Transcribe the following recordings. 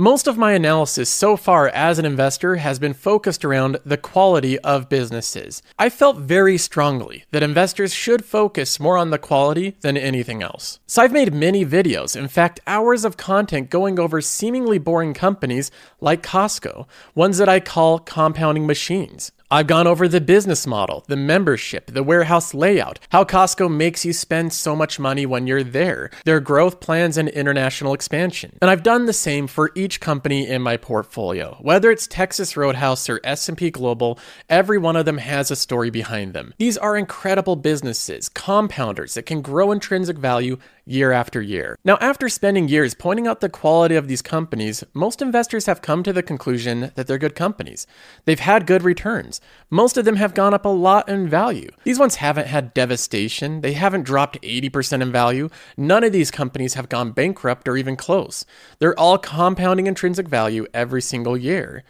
Most of my analysis so far as an investor has been focused around the quality of businesses. I felt very strongly that investors should focus more on the quality than anything else. So I've made many videos, in fact, hours of content going over seemingly boring companies like Costco, ones that I call compounding machines. I've gone over the business model, the membership, the warehouse layout, how Costco makes you spend so much money when you're there, their growth plans and international expansion. And I've done the same for each company in my portfolio. Whether it's Texas Roadhouse or S&P Global, every one of them has a story behind them. These are incredible businesses, compounders that can grow intrinsic value year after year. Now, after spending years pointing out the quality of these companies, most investors have come to the conclusion that they're good companies. They've had good returns. Most of them have gone up a lot in value. These ones haven't had devastation, they haven't dropped 80% in value. None of these companies have gone bankrupt or even close. They're all compounding intrinsic value every single year.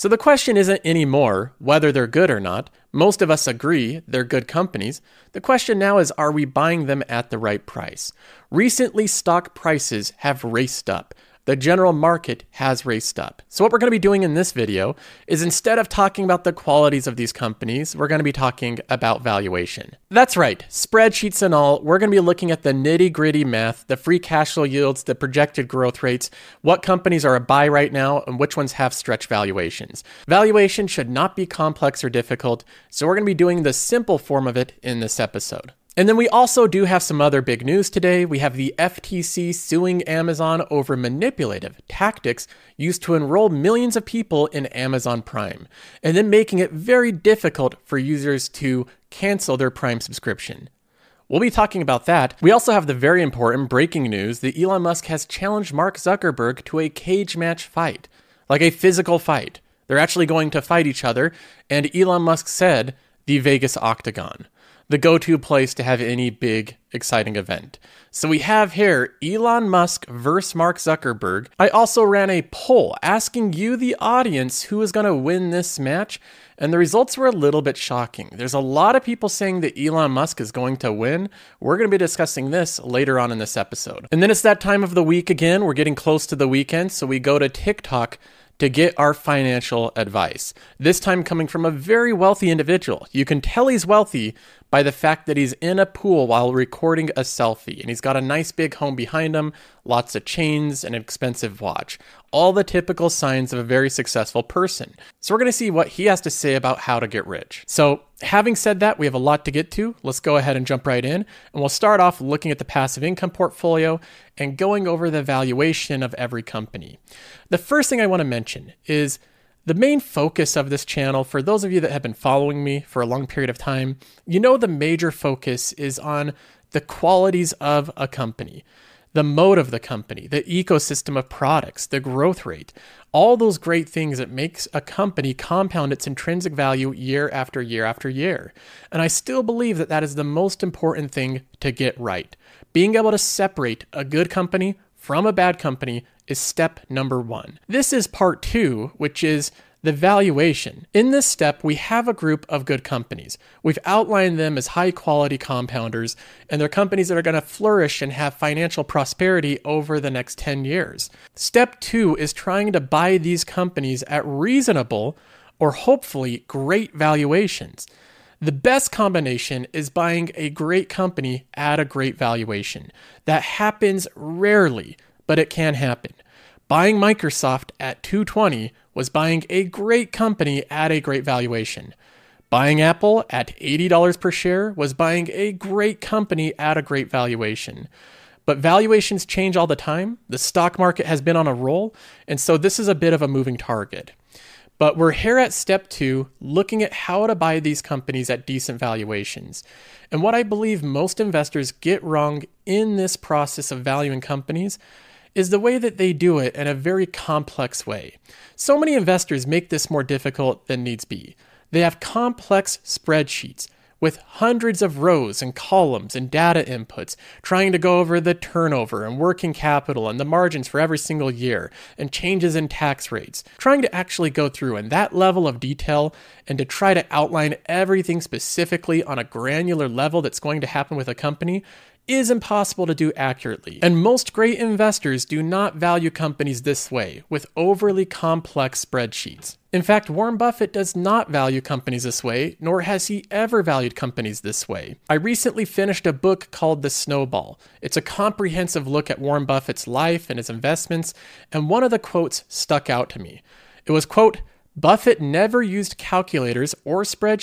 So the question isn't anymore whether they're good or not. Most of us agree they're good companies. The question now is are we buying them at the right price? Recently, stock prices have raced up the general market has raced up. So, what we're going to be doing in this video is instead of talking about the qualities of these companies, we're going to be talking about valuation. That's right, spreadsheets and all, we're going to be looking at the nitty gritty math, the free cash flow yields, the projected growth rates, what companies are a buy right now, and which ones have stretch valuations. Valuation should not be complex or difficult, so we're going to be doing the simple form of it in this episode. And then we also do have some other big news today. We have the FTC suing Amazon over manipulative tactics used to enroll millions of people in Amazon Prime, and then making it very difficult for users to cancel their Prime subscription. We'll be talking about that. We also have the very important breaking news that Elon Musk has challenged Mark Zuckerberg to a cage match fight, like a physical fight. They're actually going to fight each other, and Elon Musk said the Vegas Octagon the go to place to have any big, exciting event. So we have here Elon Musk versus Mark Zuckerberg. I also ran a poll asking you, the audience, who is going to win this match. And the results were a little bit shocking. There's a lot of people saying that Elon Musk is going to win. We're going to be discussing this later on in this episode. And then it's that time of the week again. We're getting close to the weekend. So we go to TikTok to get our financial advice. This time coming from a very wealthy individual. You can tell he's wealthy by the fact that he's in a pool while recording a selfie and he's got a nice big home behind him, lots of chains, and an expensive watch. All the typical signs of a very successful person. So, we're going to see what he has to say about how to get rich. So, having said that, we have a lot to get to. Let's go ahead and jump right in. And we'll start off looking at the passive income portfolio and going over the valuation of every company. The first thing I want to mention is the main focus of this channel, for those of you that have been following me for a long period of time, you know the major focus is on the qualities of a company, the mode of the company, the ecosystem of products, the growth rate, all those great things that makes a company compound its intrinsic value year after year after year. And I still believe that that is the most important thing to get right. Being able to separate a good company from a bad company is step number one. This is part two, which is the valuation. In this step, we have a group of good companies. We've outlined them as high quality compounders, and they're companies that are going to flourish and have financial prosperity over the next 10 years. Step two is trying to buy these companies at reasonable or hopefully great valuations. The best combination is buying a great company at a great valuation. That happens rarely, but it can happen. Buying Microsoft at 220 was buying a great company at a great valuation. Buying Apple at $80 per share was buying a great company at a great valuation. But valuations change all the time. The stock market has been on a roll, and so this is a bit of a moving target. But we're here at step two, looking at how to buy these companies at decent valuations. And what I believe most investors get wrong in this process of valuing companies is the way that they do it in a very complex way. So many investors make this more difficult than needs be. They have complex spreadsheets with hundreds of rows and columns and data inputs, trying to go over the turnover and working capital and the margins for every single year and changes in tax rates, trying to actually go through in that level of detail and to try to outline everything specifically on a granular level that's going to happen with a company is impossible to do accurately. And most great investors do not value companies this way, with overly complex spreadsheets. In fact, Warren Buffett does not value companies this way, nor has he ever valued companies this way. I recently finished a book called The Snowball. It's a comprehensive look at Warren Buffett's life and his investments, and one of the quotes stuck out to me. It was, quote, Buffett never used calculators or spreadsheets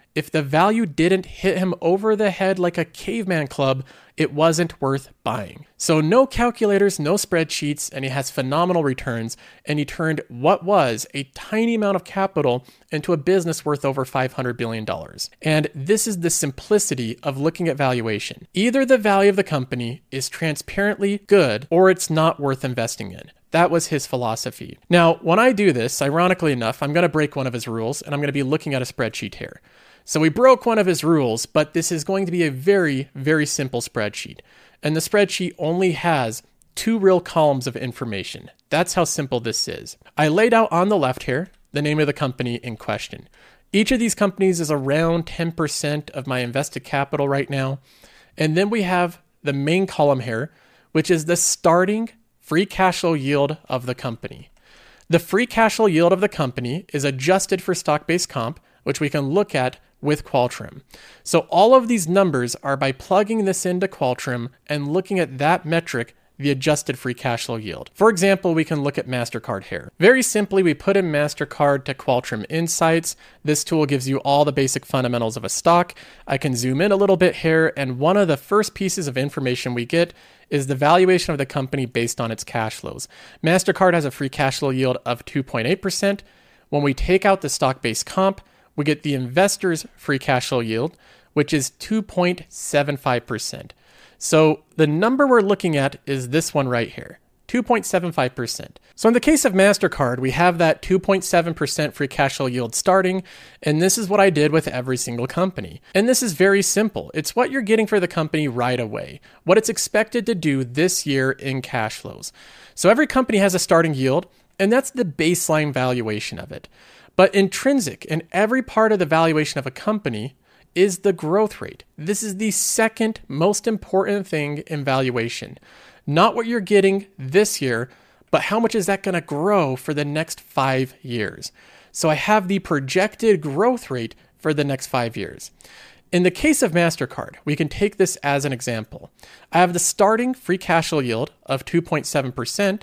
if the value didn't hit him over the head like a caveman club, it wasn't worth buying. So, no calculators, no spreadsheets, and he has phenomenal returns. And he turned what was a tiny amount of capital into a business worth over $500 billion. And this is the simplicity of looking at valuation. Either the value of the company is transparently good or it's not worth investing in. That was his philosophy. Now, when I do this, ironically enough, I'm going to break one of his rules and I'm going to be looking at a spreadsheet here. So we broke one of his rules, but this is going to be a very, very simple spreadsheet. And the spreadsheet only has two real columns of information. That's how simple this is. I laid out on the left here the name of the company in question. Each of these companies is around 10% of my invested capital right now. And then we have the main column here, which is the starting free cash flow yield of the company. The free cash flow yield of the company is adjusted for stock based comp, which we can look at with Qualtrim. So all of these numbers are by plugging this into Qualtrim and looking at that metric the adjusted free cash flow yield. For example, we can look at MasterCard here. Very simply, we put in MasterCard to Qualtrim Insights. This tool gives you all the basic fundamentals of a stock. I can zoom in a little bit here, and one of the first pieces of information we get is the valuation of the company based on its cash flows. MasterCard has a free cash flow yield of 2.8%. When we take out the stock based comp, we get the investor's free cash flow yield, which is 2.75%. So the number we're looking at is this one right here. 2.75%. So in the case of MasterCard, we have that 2.7% free cash flow yield starting, and this is what I did with every single company. And this is very simple. It's what you're getting for the company right away, what it's expected to do this year in cash flows. So every company has a starting yield, and that's the baseline valuation of it. But intrinsic in every part of the valuation of a company is the growth rate. This is the second most important thing in valuation. Not what you're getting this year, but how much is that going to grow for the next five years? So I have the projected growth rate for the next five years. In the case of MasterCard, we can take this as an example. I have the starting free cash flow yield of 2.7%,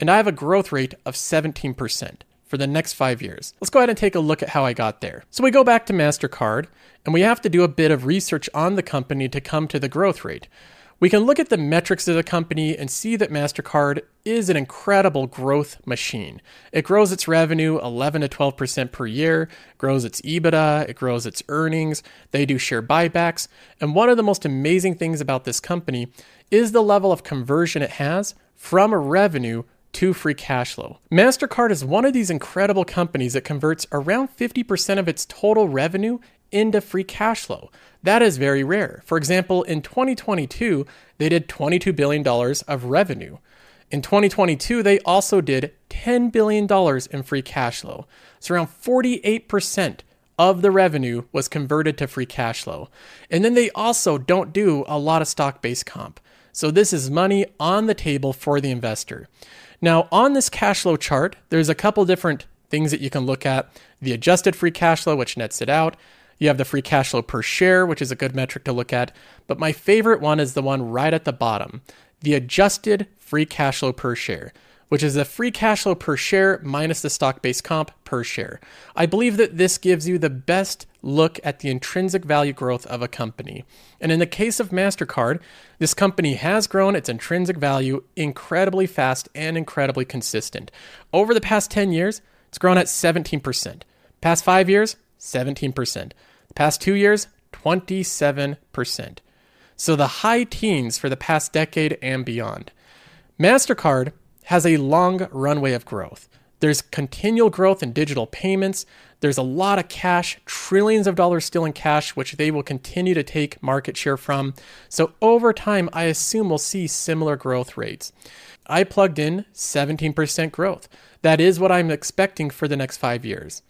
and I have a growth rate of 17% for the next five years. Let's go ahead and take a look at how I got there. So we go back to MasterCard, and we have to do a bit of research on the company to come to the growth rate. We can look at the metrics of the company and see that MasterCard is an incredible growth machine. It grows its revenue 11 to 12% per year, grows its EBITDA, it grows its earnings, they do share buybacks, and one of the most amazing things about this company is the level of conversion it has from revenue to free cash flow. MasterCard is one of these incredible companies that converts around 50% of its total revenue into free cash flow. That is very rare. For example, in 2022, they did $22 billion of revenue. In 2022, they also did $10 billion in free cash flow. So around 48% of the revenue was converted to free cash flow. And then they also don't do a lot of stock based comp. So this is money on the table for the investor. Now, on this cash flow chart, there's a couple different things that you can look at the adjusted free cash flow, which nets it out. You have the free cash flow per share, which is a good metric to look at. But my favorite one is the one right at the bottom the adjusted free cash flow per share, which is the free cash flow per share minus the stock based comp per share. I believe that this gives you the best look at the intrinsic value growth of a company. And in the case of MasterCard, this company has grown its intrinsic value incredibly fast and incredibly consistent. Over the past 10 years, it's grown at 17%. Past five years, 17%. The past two years, 27%. So the high teens for the past decade and beyond. MasterCard has a long runway of growth. There's continual growth in digital payments. There's a lot of cash, trillions of dollars still in cash, which they will continue to take market share from. So over time, I assume we'll see similar growth rates. I plugged in 17% growth. That is what I'm expecting for the next five years.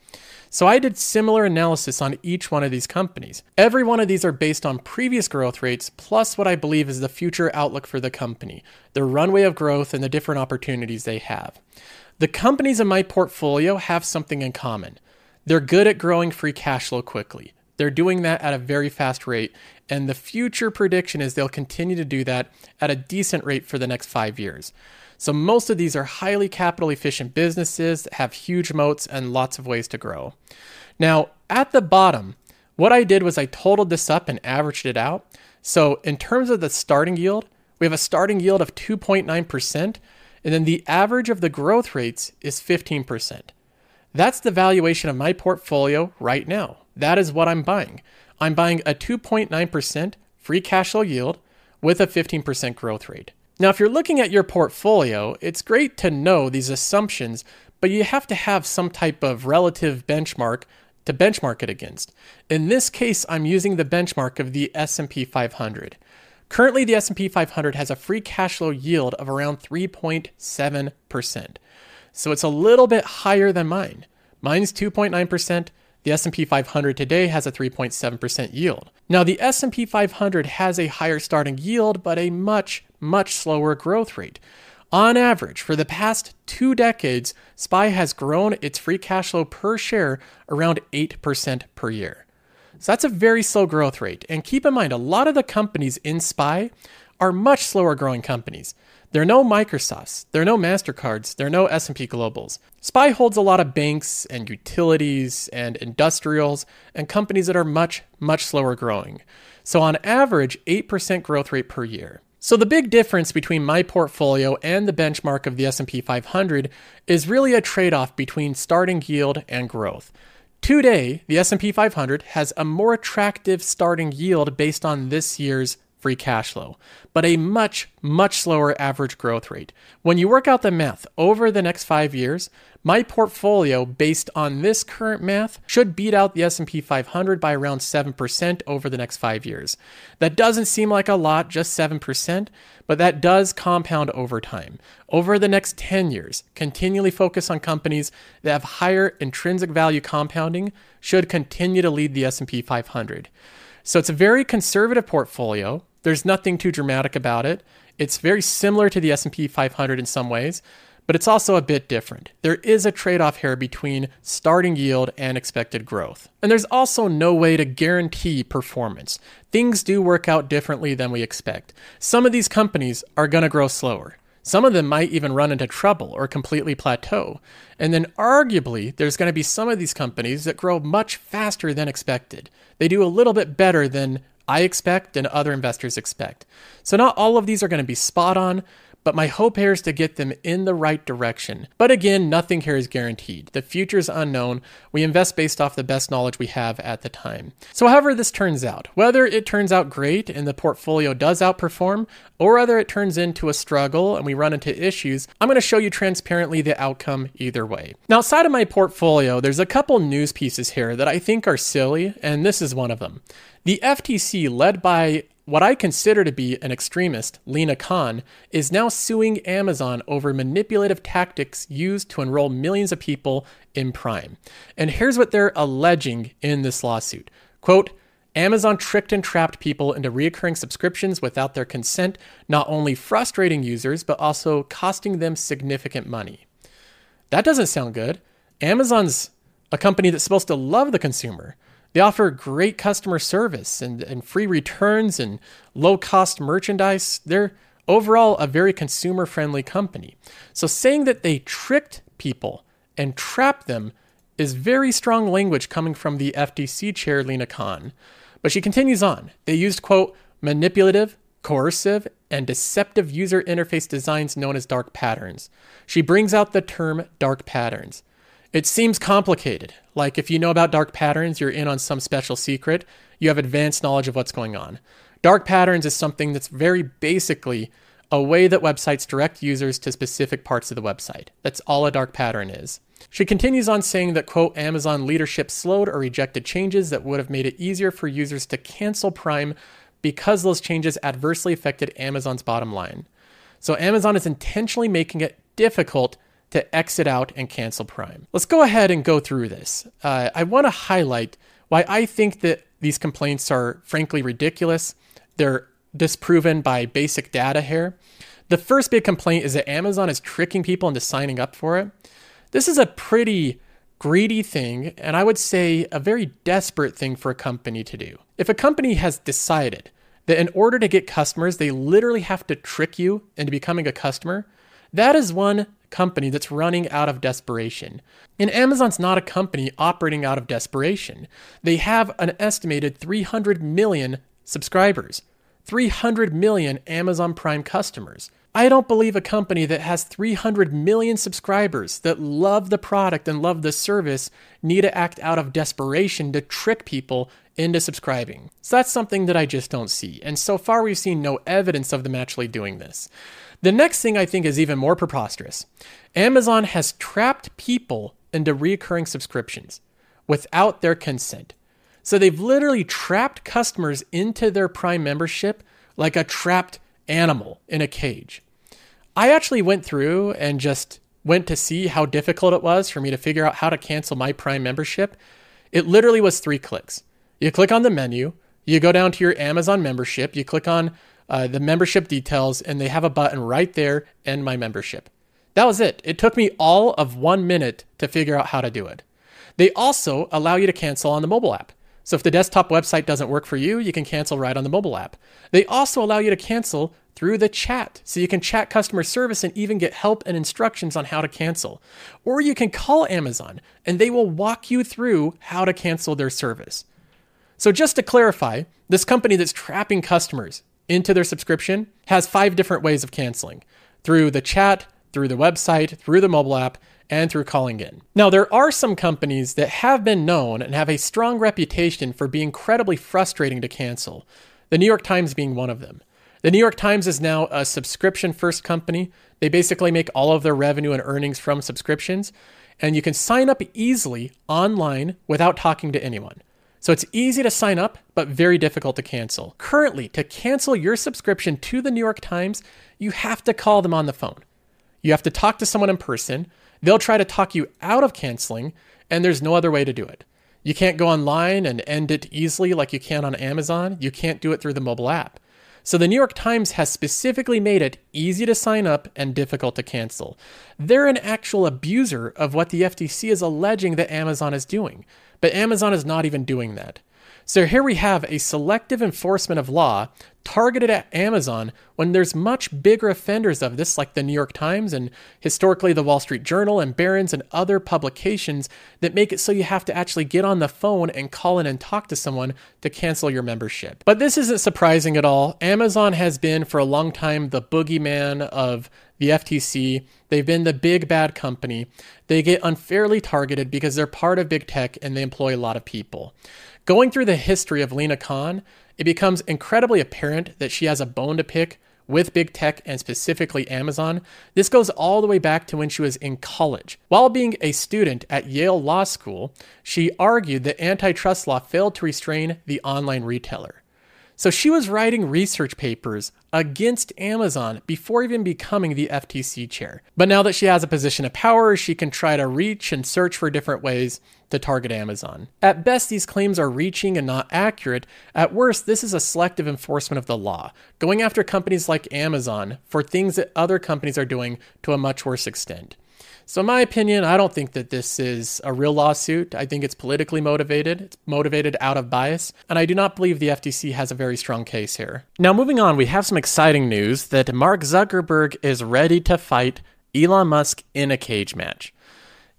So I did similar analysis on each one of these companies. Every one of these are based on previous growth rates plus what I believe is the future outlook for the company, their runway of growth, and the different opportunities they have. The companies in my portfolio have something in common. They're good at growing free cash flow quickly. They're doing that at a very fast rate, and the future prediction is they'll continue to do that at a decent rate for the next five years. So most of these are highly capital efficient businesses that have huge moats and lots of ways to grow. Now, at the bottom, what I did was I totaled this up and averaged it out. So in terms of the starting yield, we have a starting yield of 2.9%, and then the average of the growth rates is 15%. That's the valuation of my portfolio right now. That is what I'm buying. I'm buying a 2.9% free cash flow yield with a 15% growth rate. Now, if you're looking at your portfolio, it's great to know these assumptions, but you have to have some type of relative benchmark to benchmark it against. In this case, I'm using the benchmark of the S&P 500. Currently, the S&P 500 has a free cash flow yield of around 3.7%. So it's a little bit higher than mine. Mine's 2.9%, the S&P 500 today has a 3.7% yield. Now the S&P 500 has a higher starting yield but a much much slower growth rate. On average, for the past 2 decades, SPY has grown its free cash flow per share around 8% per year. So that's a very slow growth rate. And keep in mind a lot of the companies in SPY are much slower growing companies. There are no Microsofts, there are no Mastercards, there are no S&P Globals. SPY holds a lot of banks and utilities and industrials and companies that are much much slower growing. So on average, 8% growth rate per year. So the big difference between my portfolio and the benchmark of the S&P 500 is really a trade-off between starting yield and growth. Today, the S&P 500 has a more attractive starting yield based on this year's free cash flow, but a much, much slower average growth rate. When you work out the math over the next 5 years, my portfolio based on this current math should beat out the S&P 500 by around 7% over the next 5 years. That doesn't seem like a lot, just 7%, but that does compound over time. Over the next 10 years, continually focus on companies that have higher intrinsic value compounding should continue to lead the S&P 500. So it's a very conservative portfolio. There's nothing too dramatic about it. It's very similar to the S&P 500 in some ways, but it's also a bit different. There is a trade-off here between starting yield and expected growth. And there's also no way to guarantee performance. Things do work out differently than we expect. Some of these companies are going to grow slower. Some of them might even run into trouble or completely plateau. And then, arguably, there's going to be some of these companies that grow much faster than expected. They do a little bit better than I expect and other investors expect. So, not all of these are going to be spot on, but my hope here is to get them in the right direction. But again, nothing here is guaranteed. The future is unknown. We invest based off the best knowledge we have at the time. So, however, this turns out, whether it turns out great and the portfolio does outperform, or whether it turns into a struggle and we run into issues, I'm going to show you transparently the outcome either way. Now, outside of my portfolio, there's a couple news pieces here that I think are silly, and this is one of them. The FTC, led by what I consider to be an extremist, Lina Khan, is now suing Amazon over manipulative tactics used to enroll millions of people in Prime. And here's what they're alleging in this lawsuit. Quote, Amazon tricked and trapped people into reoccurring subscriptions without their consent, not only frustrating users, but also costing them significant money. That doesn't sound good. Amazon's a company that's supposed to love the consumer. They offer great customer service and, and free returns and low cost merchandise. They're overall a very consumer friendly company. So saying that they tricked people and trapped them is very strong language coming from the FTC chair, Lina Khan. But she continues on. They used, quote, manipulative, coercive, and deceptive user interface designs known as dark patterns. She brings out the term dark patterns. It seems complicated. Like if you know about dark patterns, you're in on some special secret, you have advanced knowledge of what's going on. Dark patterns is something that's very basically a way that websites direct users to specific parts of the website. That's all a dark pattern is. She continues on saying that, quote, Amazon leadership slowed or rejected changes that would have made it easier for users to cancel Prime because those changes adversely affected Amazon's bottom line. So Amazon is intentionally making it difficult to exit out and cancel Prime. Let's go ahead and go through this. Uh, I want to highlight why I think that these complaints are frankly ridiculous. They're disproven by basic data here. The first big complaint is that Amazon is tricking people into signing up for it. This is a pretty greedy thing, and I would say a very desperate thing for a company to do. If a company has decided that in order to get customers, they literally have to trick you into becoming a customer, that is one company that's running out of desperation. And Amazon's not a company operating out of desperation. They have an estimated 300 million subscribers, 300 million Amazon Prime customers. I don't believe a company that has 300 million subscribers that love the product and love the service need to act out of desperation to trick people into subscribing. So that's something that I just don't see. And so far, we've seen no evidence of them actually doing this. The next thing I think is even more preposterous Amazon has trapped people into recurring subscriptions without their consent. So they've literally trapped customers into their Prime membership like a trapped animal in a cage. I actually went through and just went to see how difficult it was for me to figure out how to cancel my Prime membership. It literally was three clicks. You click on the menu, you go down to your Amazon membership, you click on uh, the membership details, and they have a button right there, end my membership. That was it. It took me all of one minute to figure out how to do it. They also allow you to cancel on the mobile app. So if the desktop website doesn't work for you, you can cancel right on the mobile app. They also allow you to cancel through the chat. So you can chat customer service and even get help and instructions on how to cancel. Or you can call Amazon and they will walk you through how to cancel their service. So just to clarify, this company that's trapping customers into their subscription has five different ways of canceling through the chat, through the website, through the mobile app, and through calling in. Now, there are some companies that have been known and have a strong reputation for being incredibly frustrating to cancel, the New York Times being one of them. The New York Times is now a subscription first company. They basically make all of their revenue and earnings from subscriptions, and you can sign up easily online without talking to anyone. So it's easy to sign up, but very difficult to cancel. Currently, to cancel your subscription to the New York Times, you have to call them on the phone. You have to talk to someone in person. They'll try to talk you out of canceling, and there's no other way to do it. You can't go online and end it easily like you can on Amazon. You can't do it through the mobile app. So the New York Times has specifically made it easy to sign up and difficult to cancel. They're an actual abuser of what the FTC is alleging that Amazon is doing. But Amazon is not even doing that. So here we have a selective enforcement of law targeted at Amazon when there's much bigger offenders of this, like the New York Times and historically the Wall Street Journal and Barron's and other publications that make it so you have to actually get on the phone and call in and talk to someone to cancel your membership. But this isn't surprising at all. Amazon has been for a long time the boogeyman of the FTC. They've been the big bad company. They get unfairly targeted because they're part of big tech and they employ a lot of people. Going through the history of Lina Khan, it becomes incredibly apparent that she has a bone to pick with big tech and specifically Amazon. This goes all the way back to when she was in college. While being a student at Yale Law School, she argued that antitrust law failed to restrain the online retailer. So she was writing research papers against Amazon before even becoming the FTC chair. But now that she has a position of power, she can try to reach and search for different ways to target Amazon. At best, these claims are reaching and not accurate. At worst, this is a selective enforcement of the law, going after companies like Amazon for things that other companies are doing to a much worse extent. So, in my opinion, I don't think that this is a real lawsuit. I think it's politically motivated. It's motivated out of bias. And I do not believe the FTC has a very strong case here. Now, moving on, we have some exciting news that Mark Zuckerberg is ready to fight Elon Musk in a cage match.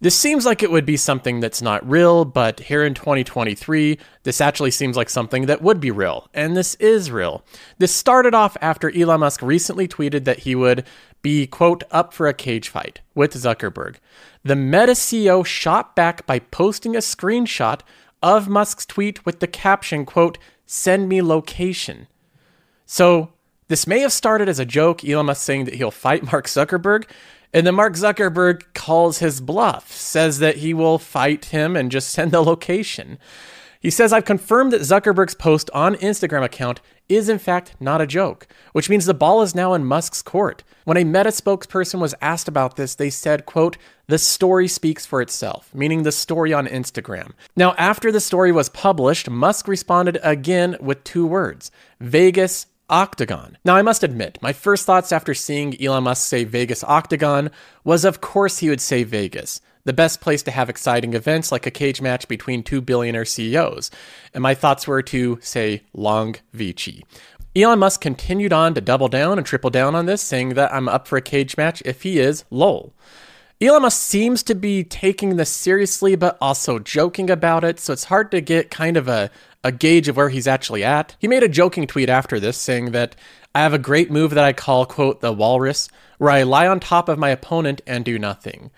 This seems like it would be something that's not real, but here in 2023, this actually seems like something that would be real, and this is real. This started off after Elon Musk recently tweeted that he would be, quote, up for a cage fight with Zuckerberg. The Meta CEO shot back by posting a screenshot of Musk's tweet with the caption, quote, send me location. So this may have started as a joke, Elon Musk saying that he'll fight Mark Zuckerberg, and then Mark Zuckerberg calls his bluff, says that he will fight him and just send the location. He says, I've confirmed that Zuckerberg's post on Instagram account is in fact not a joke, which means the ball is now in Musk's court. When a Meta spokesperson was asked about this, they said, quote, the story speaks for itself, meaning the story on Instagram. Now, after the story was published, Musk responded again with two words Vegas Octagon. Now, I must admit, my first thoughts after seeing Elon Musk say Vegas Octagon was, of course, he would say Vegas, the best place to have exciting events like a cage match between two billionaire CEOs. And my thoughts were to say Long Vici. Elon Musk continued on to double down and triple down on this, saying that I'm up for a cage match if he is, lol. Elon Musk seems to be taking this seriously, but also joking about it, so it's hard to get kind of a, a gauge of where he's actually at. He made a joking tweet after this saying that I have a great move that I call, quote, the walrus, where I lie on top of my opponent and do nothing.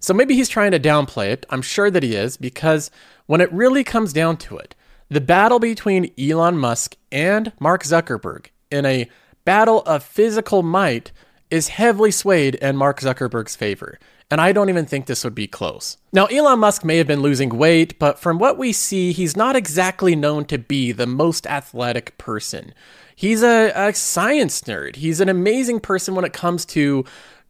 So maybe he's trying to downplay it. I'm sure that he is, because when it really comes down to it, the battle between Elon Musk and Mark Zuckerberg in a battle of physical might is heavily swayed in Mark Zuckerberg's favor and I don't even think this would be close. Now, Elon Musk may have been losing weight, but from what we see, he's not exactly known to be the most athletic person. He's a, a science nerd. He's an amazing person when it comes to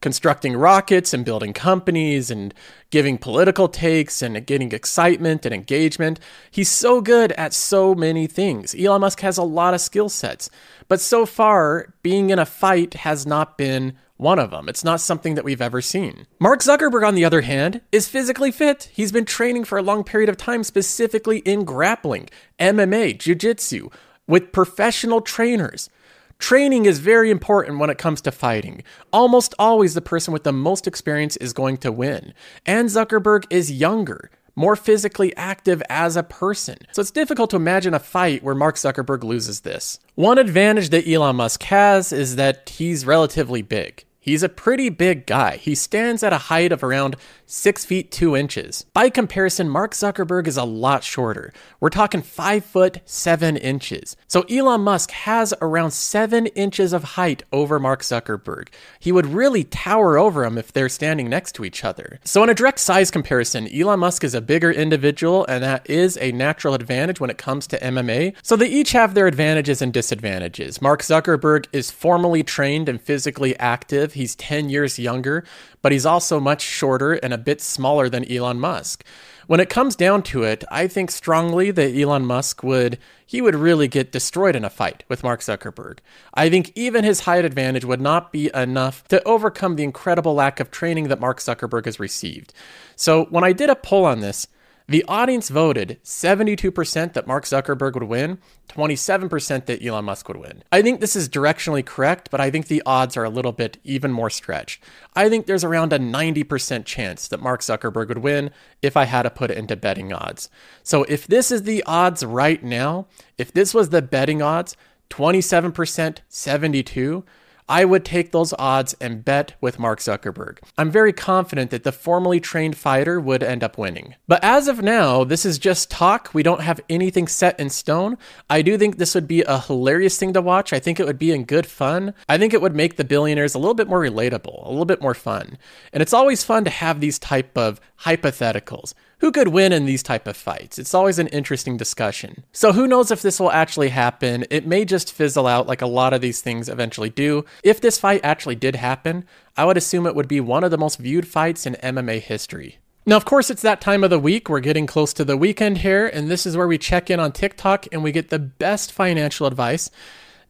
constructing rockets and building companies and giving political takes and getting excitement and engagement. He's so good at so many things. Elon Musk has a lot of skill sets, but so far, being in a fight has not been one of them. It's not something that we've ever seen. Mark Zuckerberg, on the other hand, is physically fit. He's been training for a long period of time, specifically in grappling, MMA, jiu jitsu, with professional trainers. Training is very important when it comes to fighting. Almost always the person with the most experience is going to win. And Zuckerberg is younger more physically active as a person. So it's difficult to imagine a fight where Mark Zuckerberg loses this. One advantage that Elon Musk has is that he's relatively big. He's a pretty big guy. He stands at a height of around 6 feet 2 inches. By comparison, Mark Zuckerberg is a lot shorter. We're talking 5 foot 7 inches. So Elon Musk has around 7 inches of height over Mark Zuckerberg. He would really tower over him if they're standing next to each other. So, in a direct size comparison, Elon Musk is a bigger individual, and that is a natural advantage when it comes to MMA. So, they each have their advantages and disadvantages. Mark Zuckerberg is formally trained and physically active. He's 10 years younger, but he's also much shorter and a bit smaller than Elon Musk. When it comes down to it, I think strongly that Elon Musk would he would really get destroyed in a fight with Mark Zuckerberg. I think even his height advantage would not be enough to overcome the incredible lack of training that Mark Zuckerberg has received. So, when I did a poll on this, the audience voted 72% that Mark Zuckerberg would win, 27% that Elon Musk would win. I think this is directionally correct, but I think the odds are a little bit even more stretched. I think there's around a 90% chance that Mark Zuckerberg would win if I had to put it into betting odds. So if this is the odds right now, if this was the betting odds, 27%, 72, I would take those odds and bet with Mark Zuckerberg. I'm very confident that the formally trained fighter would end up winning. But as of now, this is just talk. We don't have anything set in stone. I do think this would be a hilarious thing to watch. I think it would be in good fun. I think it would make the billionaires a little bit more relatable, a little bit more fun. And it's always fun to have these type of hypotheticals who could win in these type of fights it's always an interesting discussion so who knows if this will actually happen it may just fizzle out like a lot of these things eventually do if this fight actually did happen i would assume it would be one of the most viewed fights in mma history now, of course, it's that time of the week. We're getting close to the weekend here, and this is where we check in on TikTok and we get the best financial advice.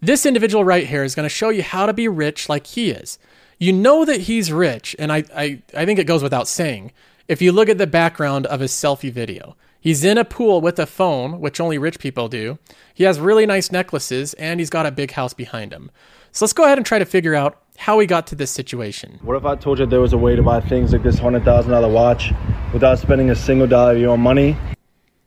This individual right here is going to show you how to be rich like he is. You know that he's rich, and I, I, I think it goes without saying. If you look at the background of his selfie video, he's in a pool with a phone, which only rich people do. He has really nice necklaces, and he's got a big house behind him. So let's go ahead and try to figure out how he got to this situation. What if I told you there was a way to buy things like this $100,000 watch without spending a single dollar of your own money?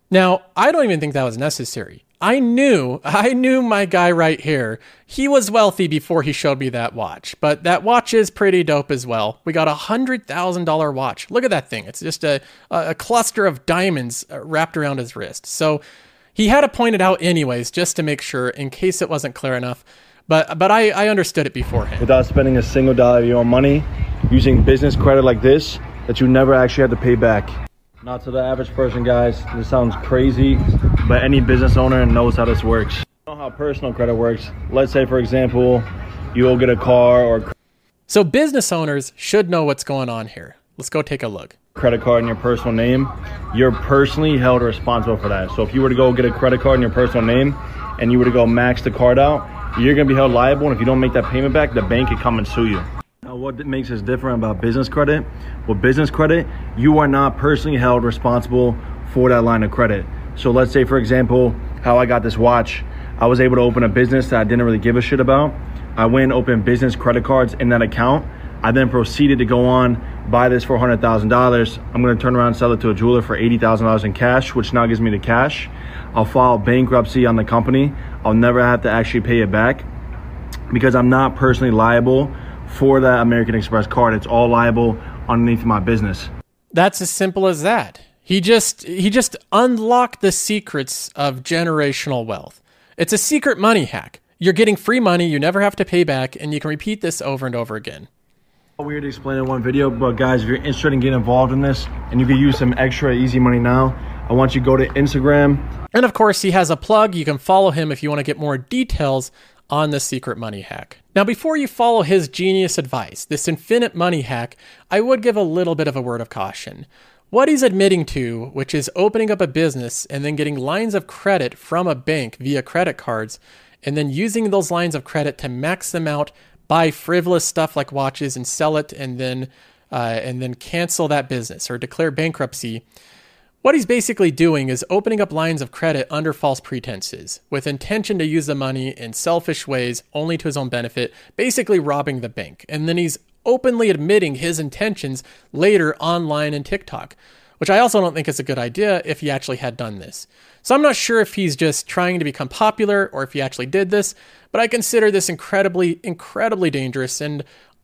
Now, I don't even think that was necessary. I knew, I knew my guy right here. He was wealthy before he showed me that watch, but that watch is pretty dope as well. We got a hundred thousand dollar watch. Look at that thing. It's just a, a cluster of diamonds uh, wrapped around his wrist. So he had to point it out anyways, just to make sure in case it wasn't clear enough. But, but I, I understood it beforehand. Without spending a single dollar of your own money, using business credit like this that you never actually have to pay back. Not to the average person, guys. This sounds crazy, but any business owner knows how this works. You know how personal credit works. Let's say, for example, you will get a car or So business owners should know what's going on here. Let's go take a look. credit card in your personal name. You're personally held responsible for that. So if you were to go get a credit card in your personal name and you were to go max the card out, you're gonna be held liable. And if you don't make that payment back, the bank could come and sue you. What makes us different about business credit? Well, business credit, you are not personally held responsible for that line of credit. So let's say, for example, how I got this watch. I was able to open a business that I didn't really give a shit about. I went and opened business credit cards in that account. I then proceeded to go on, buy this for $100,000. I'm gonna turn around and sell it to a jeweler for $80,000 in cash, which now gives me the cash. I'll file bankruptcy on the company. I'll never have to actually pay it back because I'm not personally liable for that American Express card. It's all liable underneath my business. That's as simple as that. He just he just unlocked the secrets of generational wealth. It's a secret money hack. You're getting free money you never have to pay back, and you can repeat this over and over again. Weird to explain in one video, but guys, if you're interested in getting involved in this and you can use some extra easy money now, I want you to go to Instagram. And of course, he has a plug. You can follow him if you want to get more details on the secret money hack. Now, before you follow his genius advice, this infinite money hack, I would give a little bit of a word of caution. What he's admitting to, which is opening up a business and then getting lines of credit from a bank via credit cards, and then using those lines of credit to max them out, buy frivolous stuff like watches and sell it, and then uh, and then cancel that business or declare bankruptcy. What he's basically doing is opening up lines of credit under false pretenses, with intention to use the money in selfish ways only to his own benefit, basically robbing the bank. And then he's openly admitting his intentions later online and TikTok, which I also don't think is a good idea if he actually had done this. So I'm not sure if he's just trying to become popular or if he actually did this, but I consider this incredibly, incredibly dangerous and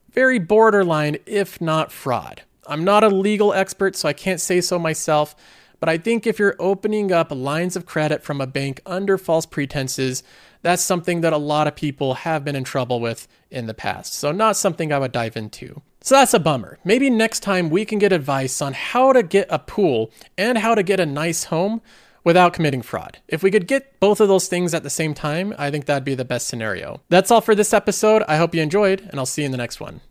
very borderline, if not fraud. I'm not a legal expert, so I can't say so myself. But I think if you're opening up lines of credit from a bank under false pretenses, that's something that a lot of people have been in trouble with in the past. So, not something I would dive into. So, that's a bummer. Maybe next time we can get advice on how to get a pool and how to get a nice home without committing fraud. If we could get both of those things at the same time, I think that'd be the best scenario. That's all for this episode. I hope you enjoyed, and I'll see you in the next one.